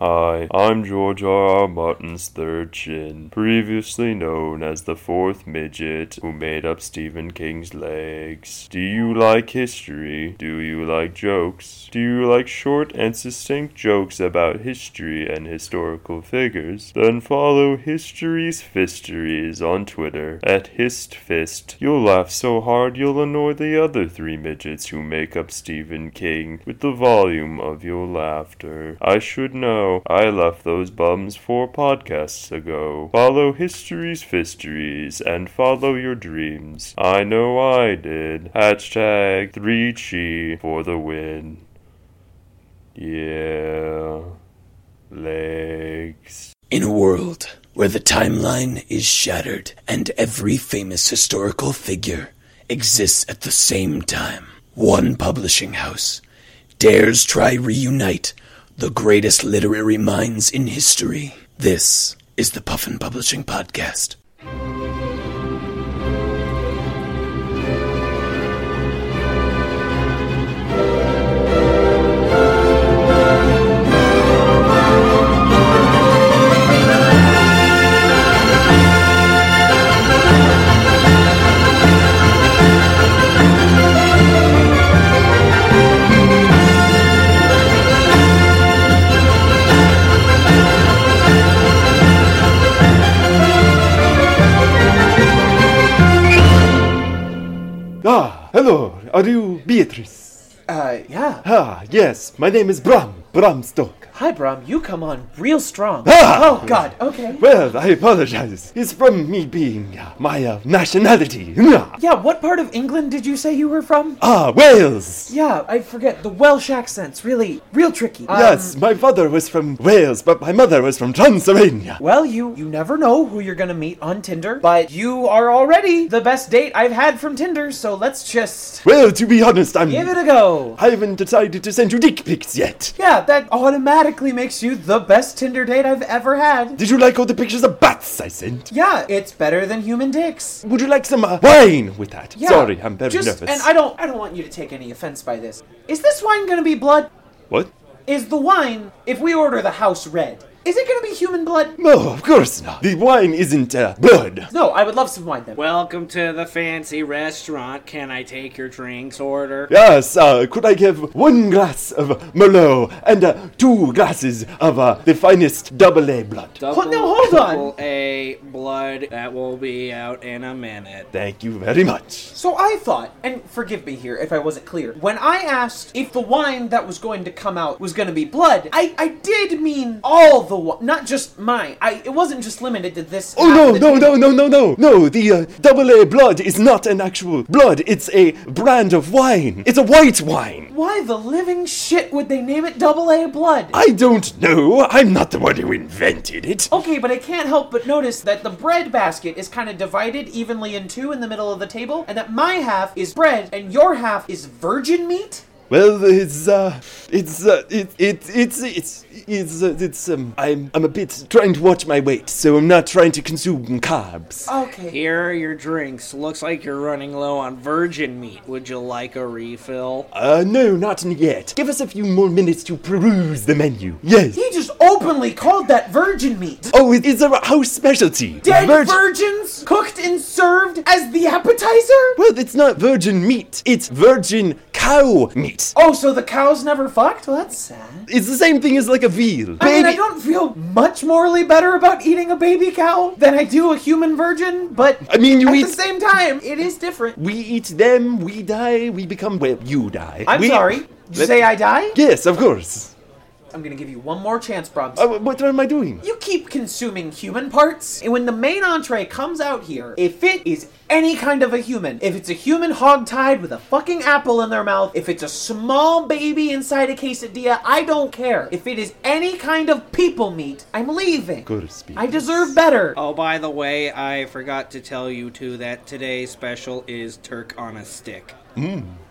Hi, I'm George R. R. Martin's third chin, previously known as the fourth midget who made up Stephen King's legs. Do you like history? Do you like jokes? Do you like short and succinct jokes about history and historical figures? Then follow History's Fisteries on Twitter at HistFist. You'll laugh so hard you'll annoy the other three midgets who make up Stephen King with the volume of your laughter. I should know. I left those bums four podcasts ago. Follow History's Fisteries and follow your dreams. I know I did. Hashtag 3Chi for the win. Yeah. Legs. In a world where the timeline is shattered and every famous historical figure exists at the same time, one publishing house dares try reunite the greatest literary minds in history. This is the Puffin Publishing Podcast. Ah, hello. Are you Beatrice? Uh, yeah. Ah, yes. My name is Bram. Bram Stoker. Hi, Bram. You come on real strong. Ah! Oh, God. Okay. Well, I apologize. It's from me being uh, my uh, nationality. Ah, Yeah, what part of England did you say you were from? Ah, Wales. Yeah, I forget. The Welsh accent's really, real tricky. Um, Yes, my father was from Wales, but my mother was from Transylvania. Well, you you never know who you're gonna meet on Tinder, but you are already the best date I've had from Tinder, so let's just Well, to be honest, I'm. give it a go. I haven't decided to send you dick pics yet. Yeah, that automatically makes you the best Tinder date I've ever had. Did you like all the pictures of bats I sent? Yeah, it's better than human dicks. Would you like some uh, wine with that? Yeah, Sorry, I'm very just, nervous. And I don't I don't want you to take any offense by this. Is this wine gonna be blood? What? Is the wine, if we order the house red, is it gonna be human blood? No, of course not. The wine isn't uh, blood. No, I would love some wine then. Welcome to the fancy restaurant. Can I take your drinks order? Yes, uh, could I give one glass of Merlot and uh, two glasses of uh, the finest double A blood? Double, no, hold on. double A blood. That will be out in a minute. Thank you very much. So I thought, and forgive me here if I wasn't clear, when I asked if the wine that was going to come out was going to be blood, I, I did mean all the wine, not just mine. I it wasn't just limited to this. Oh no, no, no, no, no, no, no! The uh, double A blood is not an actual blood. It's a brand of wine. It's a white wine. Why the living shit would they name it double A blood? I don't know. I'm not the one who invented it. Okay, but I can't help but notice that the bread basket is kind of divided evenly in two in the middle of the table, and that my half is bread and your half is virgin meat? Well, it's uh, it's uh, it, it, it's it's it's uh, it's um, I'm I'm a bit trying to watch my weight, so I'm not trying to consume carbs. Okay. Here are your drinks. Looks like you're running low on virgin meat. Would you like a refill? Uh, no, not yet. Give us a few more minutes to peruse the menu. Yes. He just openly called that virgin meat. Oh, it- it's a house specialty. Dead Virgin- virgins cooked and served as the appetizer? Well, it's not virgin meat. It's virgin cow meat. Oh, so the cows never fucked? Well, that's sad. It's the same thing as like a veal. I mean, I don't feel much morally better about eating a baby cow than I do a human virgin, but I mean, you at eat. the same time, it is different. we eat them. We die. We become. Well, you die. I'm We- sorry. Did you Let- say I die? Yes, of course. I'm gonna give you one more chance, Brubs. Uh, what am I doing? You keep consuming human parts, and when the main entree comes out here, if it is any kind of a human, if it's a human hog-tied with a fucking apple in their mouth, if it's a small baby inside a quesadilla, I don't care. If it is any kind of people meat, I'm leaving. Good speak. I deserve better. Oh, by the way, I forgot to tell you too that today's special is Turk on a stick.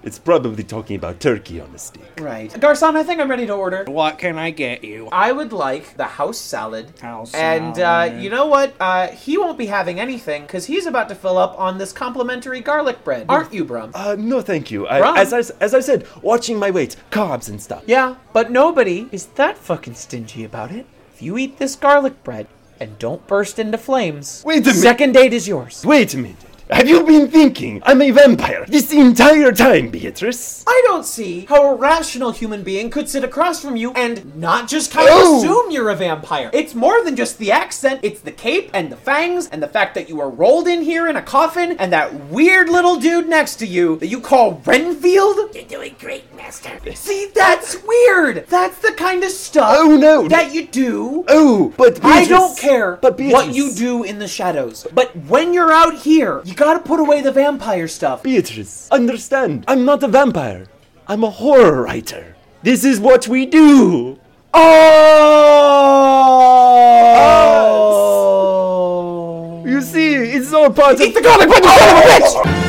It's probably talking about turkey on a stick. Right. Garcon, I think I'm ready to order. What can I get you? I would like the house salad. House salad. and salad. uh, you know what? Uh, he won't be having anything because he's about to fill up on this complimentary garlic bread, aren't you, Brum? Uh, no, thank you. I, Ron. as, I, as I said, watching my weight, carbs and stuff. yeah, but nobody is that fucking stingy about it. If you eat this garlic bread and don't burst into flames, Wait a minute. second date is yours. Wait a minute. Have you been thinking I'm a vampire this entire time, Beatrice? I don't see how a rational human being could sit across from you and not just kind of Oh. assume you're a vampire. It's more than just the accent, it's the cape and the fangs and the fact that you are rolled in here in a coffin and that weird little dude next to you that you call Renfield. You're doing great, Master. See, that's weird. That's the kind of stuff Oh, no. that you do. Oh, but Beatrice, I don't care But Beatrice, what you do in the shadows. But when you're out here, you gotta put away the vampire stuff. Beatrice, understand. I'm not a vampire. I'm a horror writer. This is what we do. Oh! You see, it's all part Eat of the garlic bread, you son of a oh! bitch!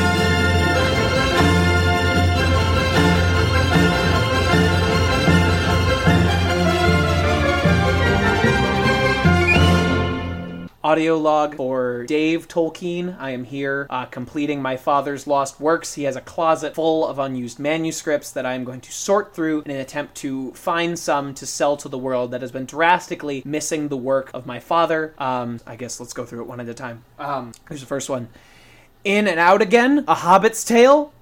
Audio log for Dave Tolkien. I am here uh, completing my father's lost works. He has a closet full of unused manuscripts that I am going to sort through in an attempt to find some to sell to the world that has been drastically missing the work of my father. Um, I guess let's go through it one at a time. Um, here's the first one. In and Out Again, A Hobbit's Tale.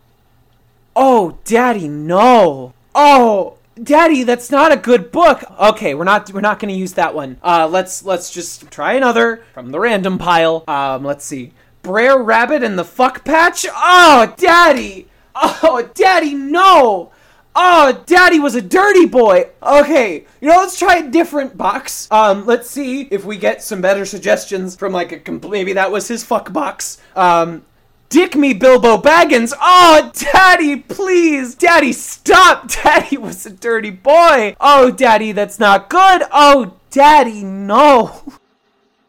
Oh, Daddy, no. Oh, Daddy, that's not a good book. Okay, we're not we're not going to use that one. Uh, let's let's just try another from the random pile. Um, let's see. Brer Rabbit and the Fuck Patch. Oh, Daddy. Oh, Daddy, no. Oh, Daddy was a dirty boy. Okay, you know, let's try a different box. Um, let's see if we get some better suggestions from like a maybe that was his fuck box. Um, Dick me Bilbo Baggins. Oh, Daddy, please. Daddy, stop. Daddy was a dirty boy. Oh, Daddy, that's not good. Oh, Daddy, no.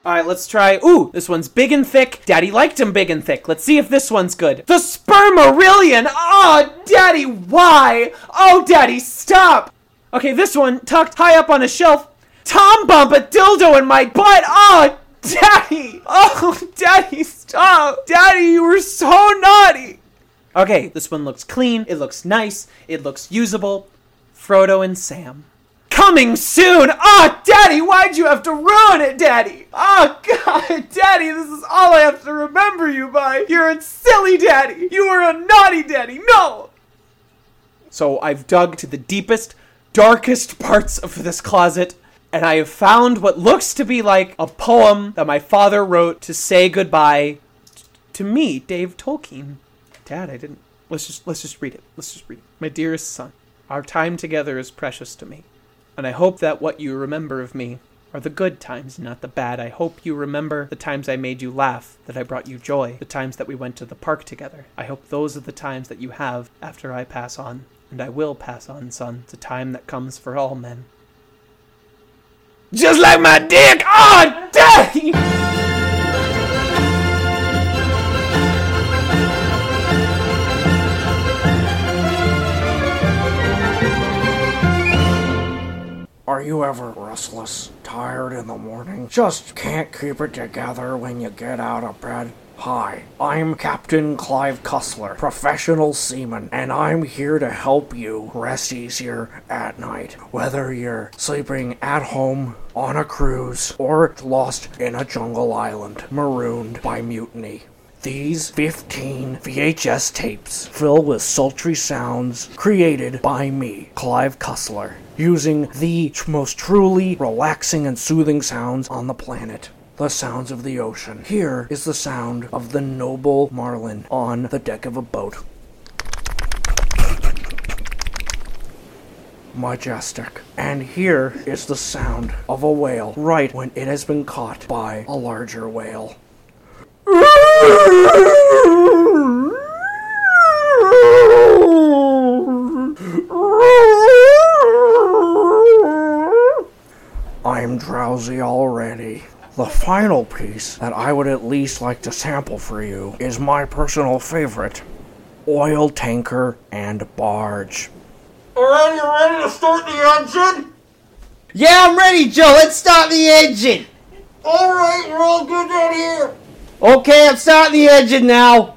All right, let's try. Ooh, this one's big and thick. Daddy liked him big and thick. Let's see if this one's good. The Spermarillion. Oh, Daddy, why? Oh, Daddy, stop. Okay, this one tucked high up on a shelf. Tom bump a dildo in my butt. Oh, Daddy. Oh, Daddy, stop. Daddy, you were so naughty. Okay, this one looks clean. It looks nice. It looks usable. Frodo and Sam. Coming soon! Oh, Daddy, why'd you have to ruin it, Daddy? Oh, God, Daddy, this is all I have to remember you by. You're a silly Daddy. You were a naughty Daddy. No! So I've dug to the deepest, darkest parts of this closet, and I have found what looks to be like a poem that my father wrote to say goodbye to me, Dave Tolkien. Dad, I didn't. Let's just let's just read it. Let's just read it. My dearest son, our time together is precious to me, and I hope that what you remember of me are the good times, not the bad. I hope you remember the times I made you laugh, that I brought you joy, the times that we went to the park together. I hope those are the times that you have after I pass on, and I will pass on, son. It's a time that comes for all men. Just like my dick! Oh, daddy! Are you ever restless, tired in the morning, just can't keep it together when you get out of bed? Hi, I'm Captain Clive Cussler, professional seaman, and I'm here to help you rest easier at night. Whether you're sleeping at home, on a cruise, or lost in a jungle island, marooned by mutiny. These 15 VHS tapes fill with sultry sounds created by me, Clive Cussler, using the most truly relaxing and soothing sounds on the planet. The sounds of the ocean. Here is the sound of the noble marlin on the deck of a boat. Majestic. And here is the sound of a whale right when it has been caught by a larger whale. I'm drowsy already. The final piece that I would at least like to sample for you is my personal favorite. oil tanker, and barge. Alright, you ready to start the engine? Yeah, I'm ready, Joe. Let's start the engine. Alright, we're all good out here. Okay, I'm starting the engine now.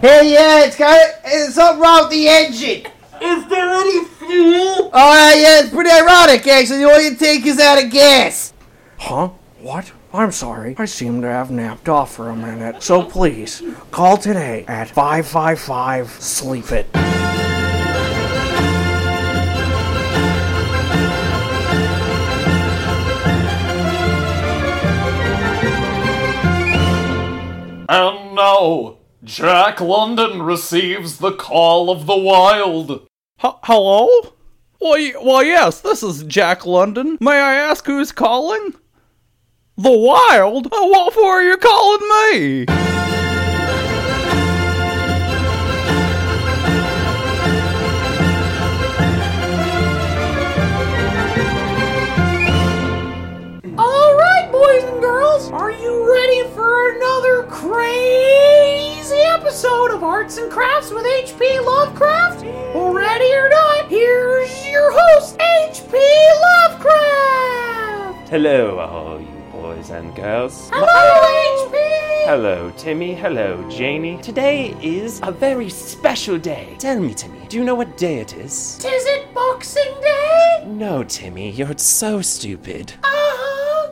hey, yeah, it's got it's something wrong with the engine. Is there any fuel? Oh, yeah, it's pretty ironic, actually. The oil tank is out of gas. Huh? What? I'm sorry. I seem to have napped off for a minute. So please, call today at 555 Sleep It. And now, Jack London receives the call of the wild. H- hello? Well, y- well, yes, this is Jack London. May I ask who's calling? The Wild? Oh, what for are you calling me? All right, boys and girls, are you ready for another of Arts and Crafts with H.P. Lovecraft? Well, ready or not, here's your host, H.P. Lovecraft. Hello, all you boys and girls. Hello, H.P. Hello, Timmy. Hello, Janie. Today is a very special day. Tell me, Timmy, do you know what day it is? Is it Boxing Day? No, Timmy, you're so stupid. Uh-huh.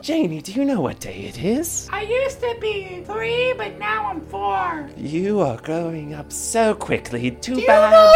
Janie, do you know what day it is? I used to be three, but now I'm four. You are growing up so quickly. Too Do you bad. know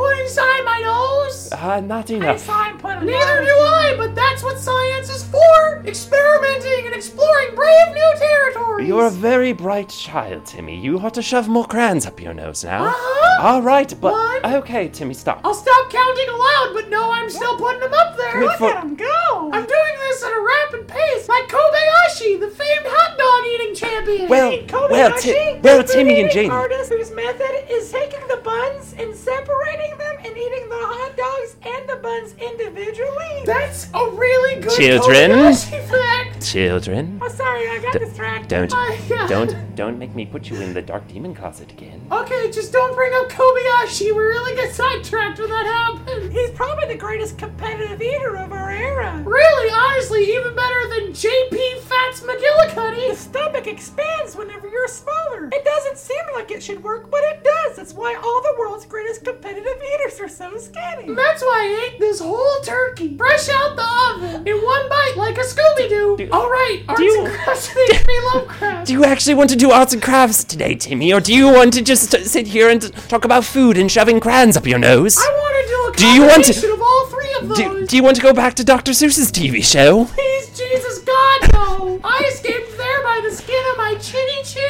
put inside my nose? Uh, not I enough. saw him put 'em Neither down. do I, but that's what science is for! Experimenting and exploring brave new territories! You're a very bright child, Timmy. You ought to shove more crayons up your nose now. Uh-huh. All right, but One. okay, Timmy, stop. I'll stop counting aloud, but no, I'm still putting them up there. Good Look for- at 'em go! I'm doing this at a rapid pace, like Kobayashi, the famed hot dog eating champion. Well, well, Ti- well, Timmy and Janie. artist whose method is taking the buns and separating them and eating the hot dogs and the buns individually. that's a really good Children. Kobayashi fact. Children, oh, sorry, I got distracted. don't, yeah. don't, don't make me put you in the dark demon closet again. Okay, just don't bring up Kobayashi. We really get sidetracked when that happens. He's probably the greatest competitive eater of our era. Really, honestly, even better than JP Fats McGillicuddy. The McGillicuddy. stomach expands whenever you're smaller. It doesn't seem like it should work, but it does. That's why all the world's greatest competitive eaters are so skinny. That's why I ate this whole turkey, fresh out the oven, in one bite like a Scooby Doo. All right, arts you- and crafts with HP Lovecraft. Do you actually want to do arts and crafts today, Timmy, or do you want to just sit here and talk about food and shoving crayons up your nose? I want to do a Do you want to- combination of all three of those. Do, do you want to go back to Dr. Seuss's TV show? Please, Jesus God, no! I escaped there by the skin of my chinny chin chin.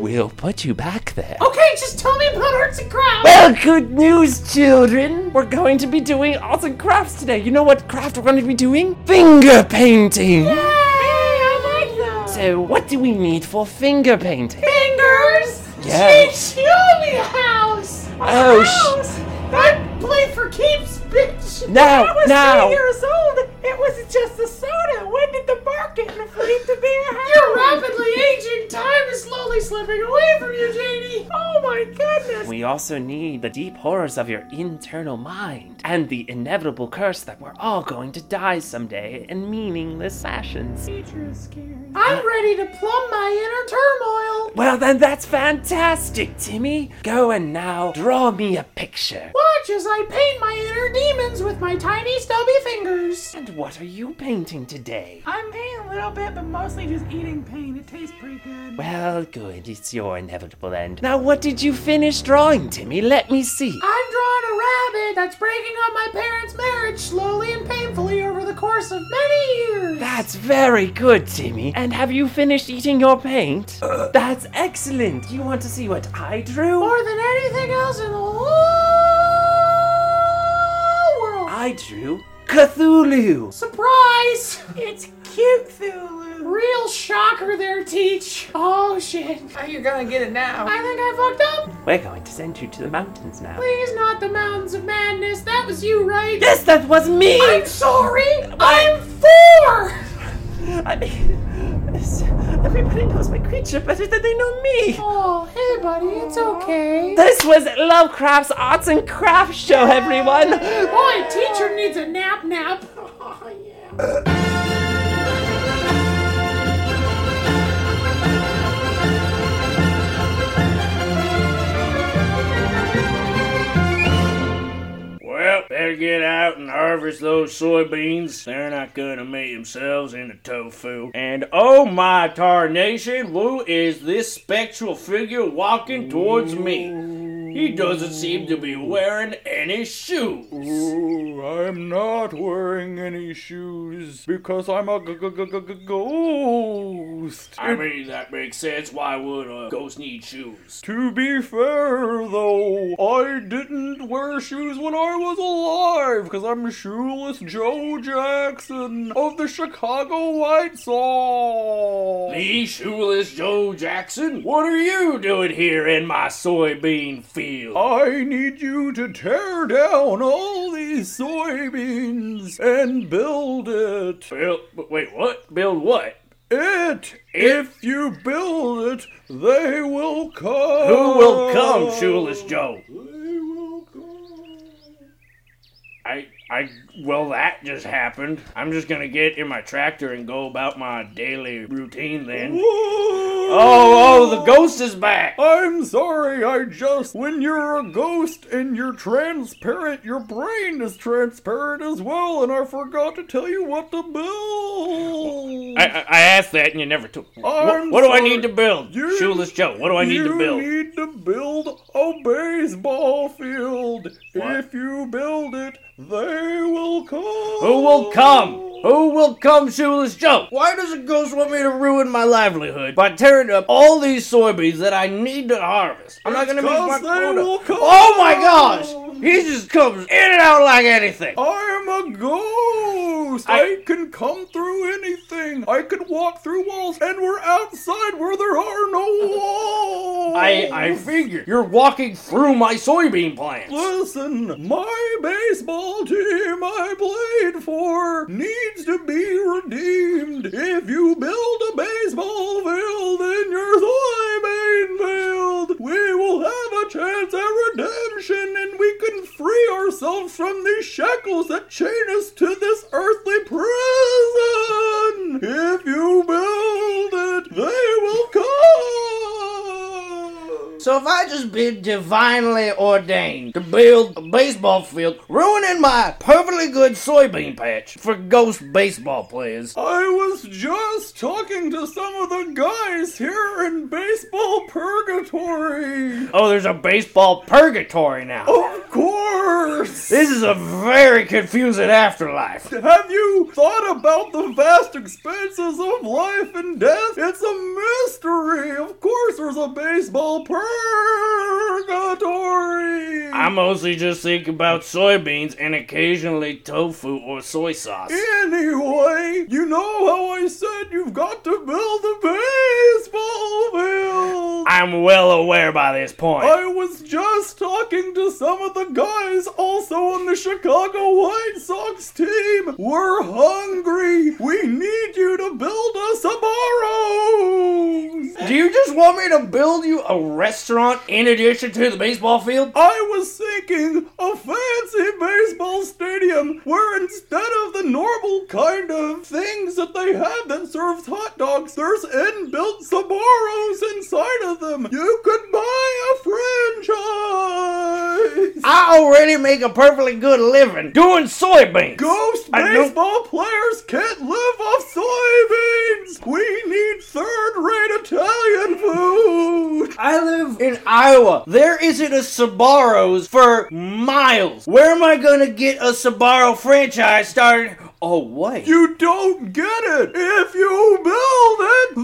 We'll put you back there. Okay, just tell me about arts and crafts. Well, good news, children. We're going to be doing arts and crafts today. You know what craft we're going to be doing? Finger painting. Hey, I like those. So, what do we need for finger painting? Fingers. Yeah. Gee, show me a house. Oh, sh- I play for keeps, bitch. Now, I was now. three years old. It was just a soda. When did the bark get afraid to be a house? You're rapidly aging. Time is slowly slipping away from you, Janie. Oh my goodness. We also need the deep horrors of your internal mind and the inevitable curse that we're all going to die someday in meaningless fashions. Teacher is scary. I'm ready to plumb my inner turmoil. Well, then that's fantastic, Timmy. Go and now draw me a picture. Watch as I paint my inner demons with my tiny stubby fingers. And what are you painting today? I'm painting a little bit, but mostly just eating paint. It tastes pretty good. Well, good. It's your inevitable end. Now, what did you finish drawing, Timmy? Let me see. I'm drawing a rabbit that's breaking up my parents' marriage slowly and painfully over the course of many years. That's very good, Timmy. And have you finished eating your paint? Uh. That's excellent. Do you want to see what I drew? More than anything else in the whole world. I drew Cthulhu. Surprise! It's cute, Thulu. Real shocker there, Teach. Oh shit. Oh, you're gonna get it now. I think I fucked up. We're going to send you to the mountains now. Please, not the mountains of madness. That was you, right? Yes, that was me. I'm sorry. I'm four. I, Everybody knows my creature better than they know me. Oh, hey, buddy, it's okay. This was Lovecraft's Arts and Crafts Show, everyone. Boy, teacher needs a nap nap. Oh, yeah. Better get out and harvest those soybeans. They're not gonna make themselves into tofu. And oh my tarnation, who is this spectral figure walking towards me? He doesn't seem to be wearing any shoes. Ooh, I'm not wearing any shoes because I'm a g- g- g- g- g- ghost. I mean, that makes sense. Why would a ghost need shoes? To be fair, though, I didn't wear shoes when I was alive because I'm shoeless Joe Jackson of the Chicago White Sox. The shoeless Joe Jackson? What are you doing here in my soybean field? I need you to tear down all these soybeans and build it. Build, but wait, what? Build what? It. If you build it, they will come. Who will come, shoeless Joe? They will come. I, I, well, that just happened. I'm just gonna get in my tractor and go about my daily routine then. Oh, oh, the ghost is back! I'm sorry, I just. When you're a ghost and you're transparent, your brain is transparent as well, and I forgot to tell you what to build. I, I, I asked that and you never took. What, I'm what do I need to build? You- Shoeless Joe, what do I need to build? You need to build a baseball field. What? If you build it, they will come. Who will come? Who will come, Shoeless Joe? Why does a ghost want me to ruin my livelihood by tearing up all these soybeans that I need to harvest? I'm not gonna make my quota. Oh my gosh! He just comes in and out like anything. I'm a ghost. I- I, can come through anything. I can walk through walls, and we're outside where there are no walls. I I figure you're walking through my soybean plants. Listen, my baseball team I played for needs to be redeemed. If you build a baseball field in your soybean field, we will have a chance at redemption and we can free ourselves from these shackles that chain us to this earthly prison. If you build it, they will come. So if I just been divinely ordained to build a baseball field, ruining my perfectly good soybean patch for ghost baseball players, I was just talking to some of the guys here in baseball purgatory. oh, there's a baseball purgatory now. Of course. This is a very confusing afterlife. Have you thought about the vast expanses of life and death? It's a mystery. Of course, there's a baseball purgatory. I mostly just think about soybeans and occasionally tofu or soy sauce. Anyway, you know how I said you've got to build a baseball field. I'm well aware by this point. I was just talking to some of the guys also on the Chicago White Sox team. We're hungry. We need you to build us a Barrows. Do you just want me to build you a restaurant in addition to the baseball field? I was thinking a fancy baseball stadium where instead of the normal kind of things that they have that serves hot dogs, there's inbuilt Sbarros inside of them. You could buy a franchise. I already make a perfectly good living doing soybeans. Ghost I baseball players can't live off soybeans. We need third-rate Italian food. I live in Iowa. There isn't a Sbarros for miles. Where am I gonna get a Sbarro franchise started? Oh, wait. You don't get it. If you build it, they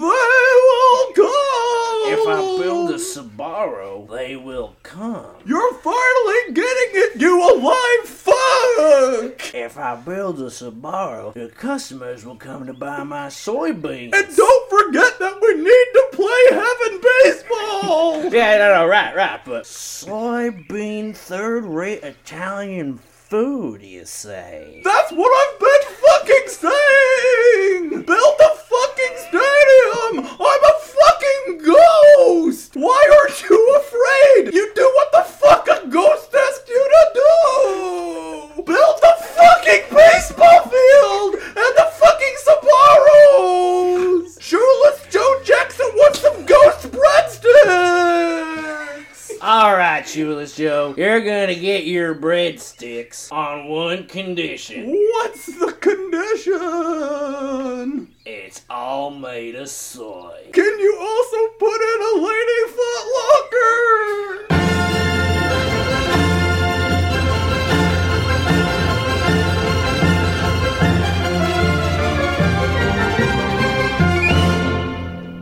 will come. if I build a Sbarro, they will come. You're finally getting it, you alive fuck! If I build a Sbarro, the customers will come to buy my soybeans. And don't forget that we need to play heaven baseball! Yeah, no, no, right, right, but soybean third-rate Italian food, you say? That's what I've been fucking saying! Build a fucking stadium! I'm a fucking ghost! Why aren't you afraid? You do what the fuck a ghost asked you to do! Build the fucking baseball field and the fucking Sbarros! Shoeless Joe Jackson wants some ghost breadsticks! Alright, Shoeless Joe, you're gonna get your breadsticks on one condition. What's the condition? It's all made of soy. Can you also put in a lady foot locker?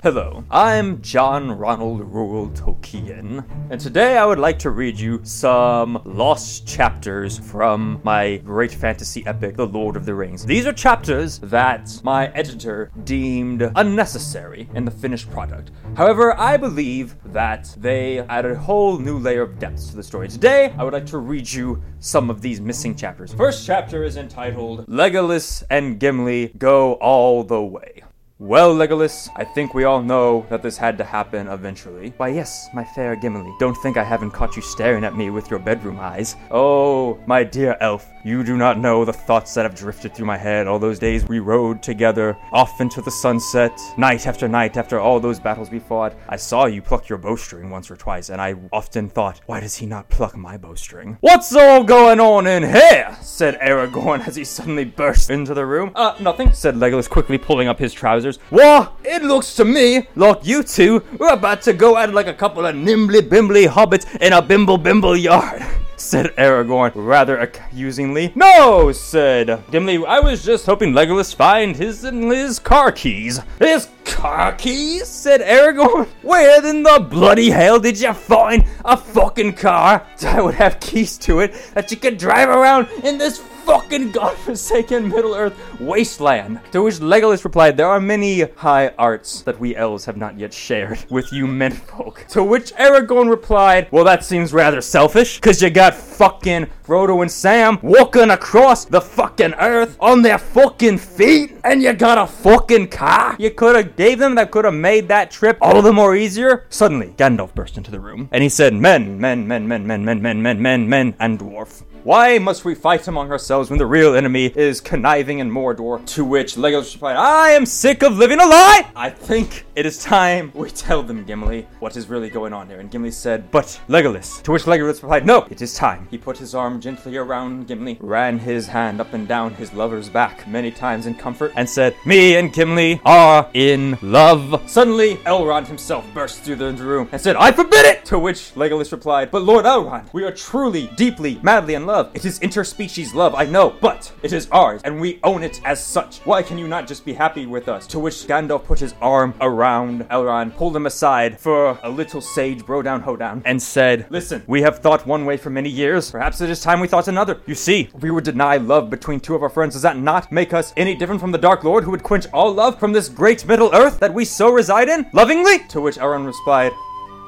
Hello, I'm John Ronald Reuel And today I would like to read you some lost chapters from my great fantasy epic, The Lord of the Rings. These are chapters that my editor deemed unnecessary in the finished product. However, I believe that they add a whole new layer of depth to the story. Today, I would like to read you some of these missing chapters. First chapter is entitled Legolas and Gimli Go All the Way. Well, Legolas, I think we all know that this had to happen eventually. Why, yes, my fair Gimli. Don't think I haven't caught you staring at me with your bedroom eyes. Oh, my dear elf, you do not know the thoughts that have drifted through my head all those days we rode together off into the sunset, night after night after all those battles we fought. I saw you pluck your bowstring once or twice, and I often thought, why does he not pluck my bowstring? What's all going on in here? said Aragorn as he suddenly burst into the room. Uh, nothing, said Legolas quickly pulling up his trousers. Why, it looks to me like you two were about to go at it like a couple of nimbly bimbly hobbits in a bimble bimble yard. Said Aragorn rather accusingly. No, said Gimli. I was just hoping Legolas find his and his car keys. His car keys? Said Aragorn. Where in the bloody hell did you find a fucking car that would have keys to it that you could drive around in this fucking godforsaken Middle Earth wasteland. To which Legolas replied, There are many high arts that we elves have not yet shared with you menfolk. To which Aragorn replied, Well, that seems rather selfish, cause you got fucking Frodo and Sam walking across the fucking earth on their fucking feet, and you got a fucking car you could have gave them that could have made that trip all the more easier. Suddenly, Gandalf burst into the room, and he said, Men, men, men, men, men, men, men, men, men, men, and dwarf. Why must we fight among ourselves when the real enemy is conniving in Mordor? To which Legolas replied, I am sick of living a lie! I think it is time we tell them, Gimli, what is really going on here. And Gimli said, But Legolas. To which Legolas replied, No, it is time. He put his arm gently around Gimli, ran his hand up and down his lover's back many times in comfort, and said, Me and Gimli are in love. Suddenly, Elrond himself burst through the room and said, I forbid it! To which Legolas replied, But Lord Elrond, we are truly, deeply, madly in love. It is interspecies love, I know, but it is ours, and we own it as such. Why can you not just be happy with us? To which Gandalf put his arm around Elrond, pulled him aside for a little sage bro down hoedown, and said, Listen, we have thought one way for many years. Perhaps it is time we thought another. You see, if we were deny love between two of our friends. Does that not make us any different from the Dark Lord who would quench all love from this great Middle Earth that we so reside in? Lovingly? To which Elrond replied,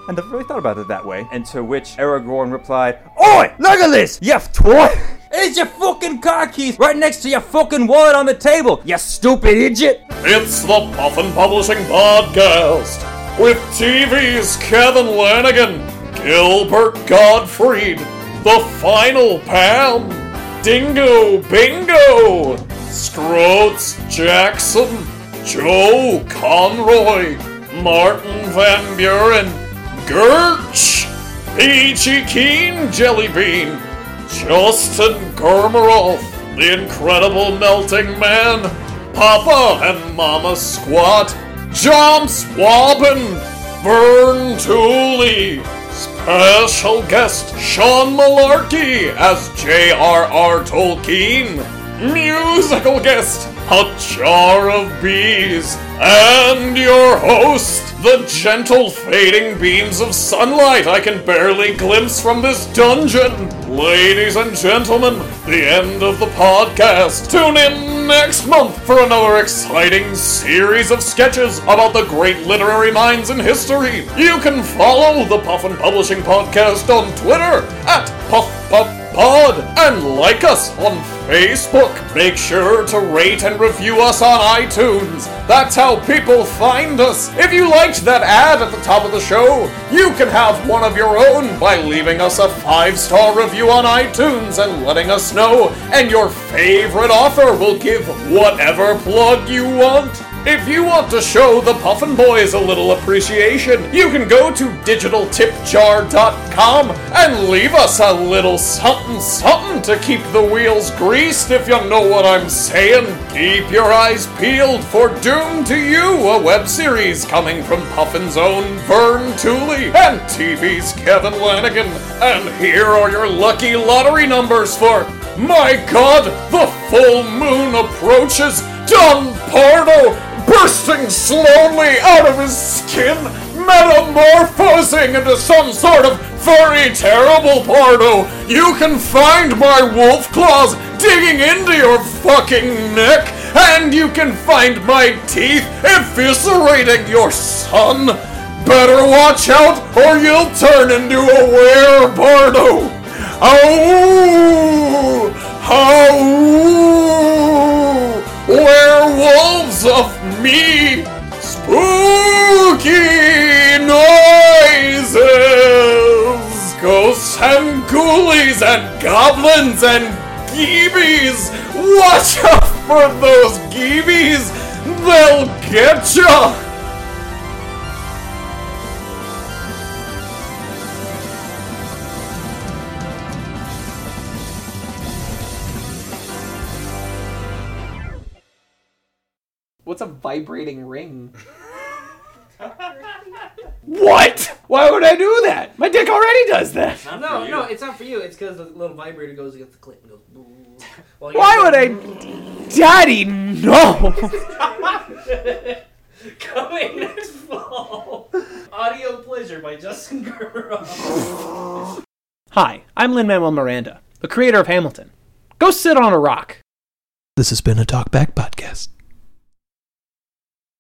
and I've really thought about it that way. And to which Aragorn replied, Oi, Legolas, you twat! It's your fucking car keys right next to your fucking wallet on the table, you stupid idiot! It's the Puffin Publishing Podcast with TV's Kevin Lanigan, Gilbert Gottfried, The Final Pam, Dingo Bingo, Scroats Jackson, Joe Conroy, Martin Van Buren, Gertch, Peachy Keen Jellybean, Justin Gurmaroff, the Incredible Melting Man, Papa and Mama Squat, John Swabin, Vern Tooley, special guest Shawn Mullarkey as J.R.R. Tolkien, musical guest A Jar of Bees, and your host, the gentle fading beams of sunlight I can barely glimpse from this dungeon. Ladies and gentlemen, the end of the podcast. Tune in next month for another exciting series of sketches about the great literary minds in history. You can follow the Puffin Publishing Podcast on Twitter at Puff Pub Pod and like us on Facebook. Make sure to rate and review us on iTunes. That's how people find us. If you liked that ad at the top of the show, you can have one of your own by leaving us a five star review on iTunes and letting us know, and your favorite author will give whatever plug you want. If you want to show the Puffin Boys a little appreciation, you can go to digitaltipjar.com and leave us a little something something to keep the wheels greased if you know what I'm saying. Keep your eyes peeled for Doom to You, a web series coming from Puffin's own Vern Tooley and TV's Kevin Lanigan. And here are your lucky lottery numbers for my god, the full moon approaches! Don Pardo bursting slowly out of his skin, metamorphosing into some sort of furry, terrible Pardo. You can find my wolf claws digging into your fucking neck, and you can find my teeth eviscerating your son. Better watch out, or you'll turn into a were Pardo. Oh! Oh! Werewolves of me! Spooky noises! Ghosts and ghoulies and goblins and geebies! Watch out for those geebies! They'll get ya! Vibrating ring? What? Why would I do that? My dick already does that. No, no, it's not for you. It's because the little vibrator goes against the clit and goes. boom. While Why you're- would I? Daddy, no. Coming next fall. Audio Pleasure by Justin Gerber. Hi, I'm Lin Manuel Miranda, the creator of Hamilton. Go sit on a rock. This has been a Talkback Podcast.